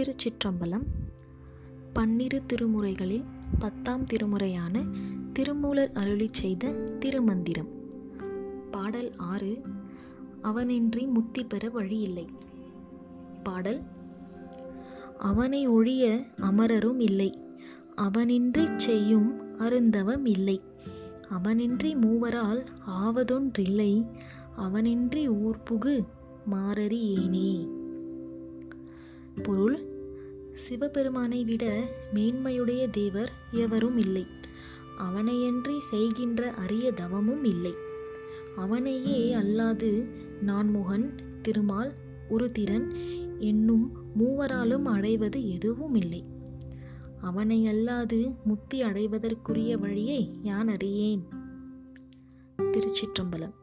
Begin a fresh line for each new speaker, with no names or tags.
திருச்சிற்றம்பலம் பன்னிரு திருமுறைகளில் பத்தாம் திருமுறையான திருமூலர் அருளிச் செய்த திருமந்திரம். பாடல் ஆறு அவனின்றி முத்தி பெற வழியில்லை. பாடல் அவனை ஒழிய அமரரும் இல்லை. அவனின்றிச் செய்யும் அருந்தவம் இல்லை. அவனின்றி மூவரால் ஆவதொன்றில்லை. அவனின்றி ஊர்புகு மாறறியேனே பொருள். சிவபெருமானை விட மேன்மையுடைய தேவர் எவரும் இல்லை. அவனையன்றி செய்கின்ற அரிய தவமும் இல்லை. அவனையே அல்லாது நான்முகன் திருமால் உருத்திரன் என்னும் மூவராலும் அடைவது எதுவும் இல்லை. அவனை அல்லாது முத்தி அடைவதற்குரிய வழியை யான் அறியேன்? திருச்சிற்றம்பலம்.